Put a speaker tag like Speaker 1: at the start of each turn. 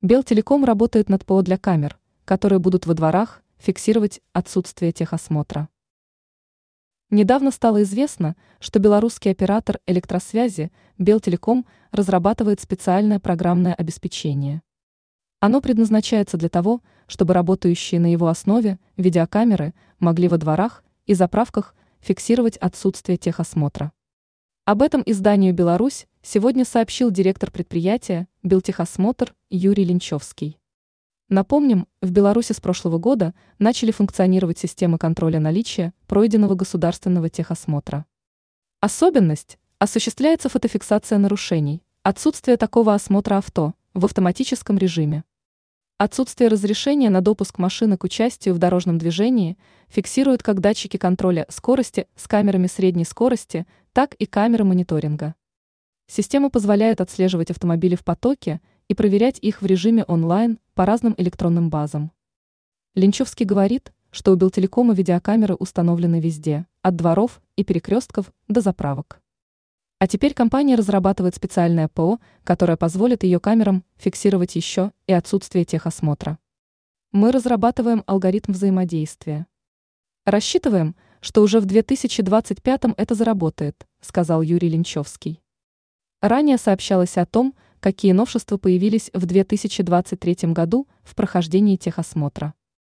Speaker 1: Белтелеком работает над ПО для камер, которые будут во дворах фиксировать отсутствие техосмотра. Недавно стало известно, что белорусский оператор электросвязи Белтелеком разрабатывает специальное программное обеспечение. Оно предназначается для того, чтобы работающие на его основе видеокамеры могли во дворах и заправках фиксировать отсутствие техосмотра. Об этом изданию «Беларусь» сегодня сообщил директор предприятия «Белтехосмотр» Юрий Линчевский. Напомним, в Беларуси с прошлого года начали функционировать системы контроля наличия пройденного государственного техосмотра. Особенность – осуществляется фотофиксация нарушений, отсутствие такого осмотра авто в автоматическом режиме. Отсутствие разрешения на допуск машины к участию в дорожном движении фиксируют как датчики контроля скорости с камерами средней скорости, так и камеры мониторинга. Система позволяет отслеживать автомобили в потоке и проверять их в режиме онлайн по разным электронным базам. Линчевский говорит, что у Белтелекома видеокамеры установлены везде, от дворов и перекрестков до заправок. А теперь компания разрабатывает специальное ПО, которое позволит ее камерам фиксировать еще и отсутствие техосмотра. Мы разрабатываем алгоритм взаимодействия. Рассчитываем, что уже в 2025 это заработает, сказал Юрий Линчевский. Ранее сообщалось о том, какие новшества появились в 2023 году в прохождении техосмотра.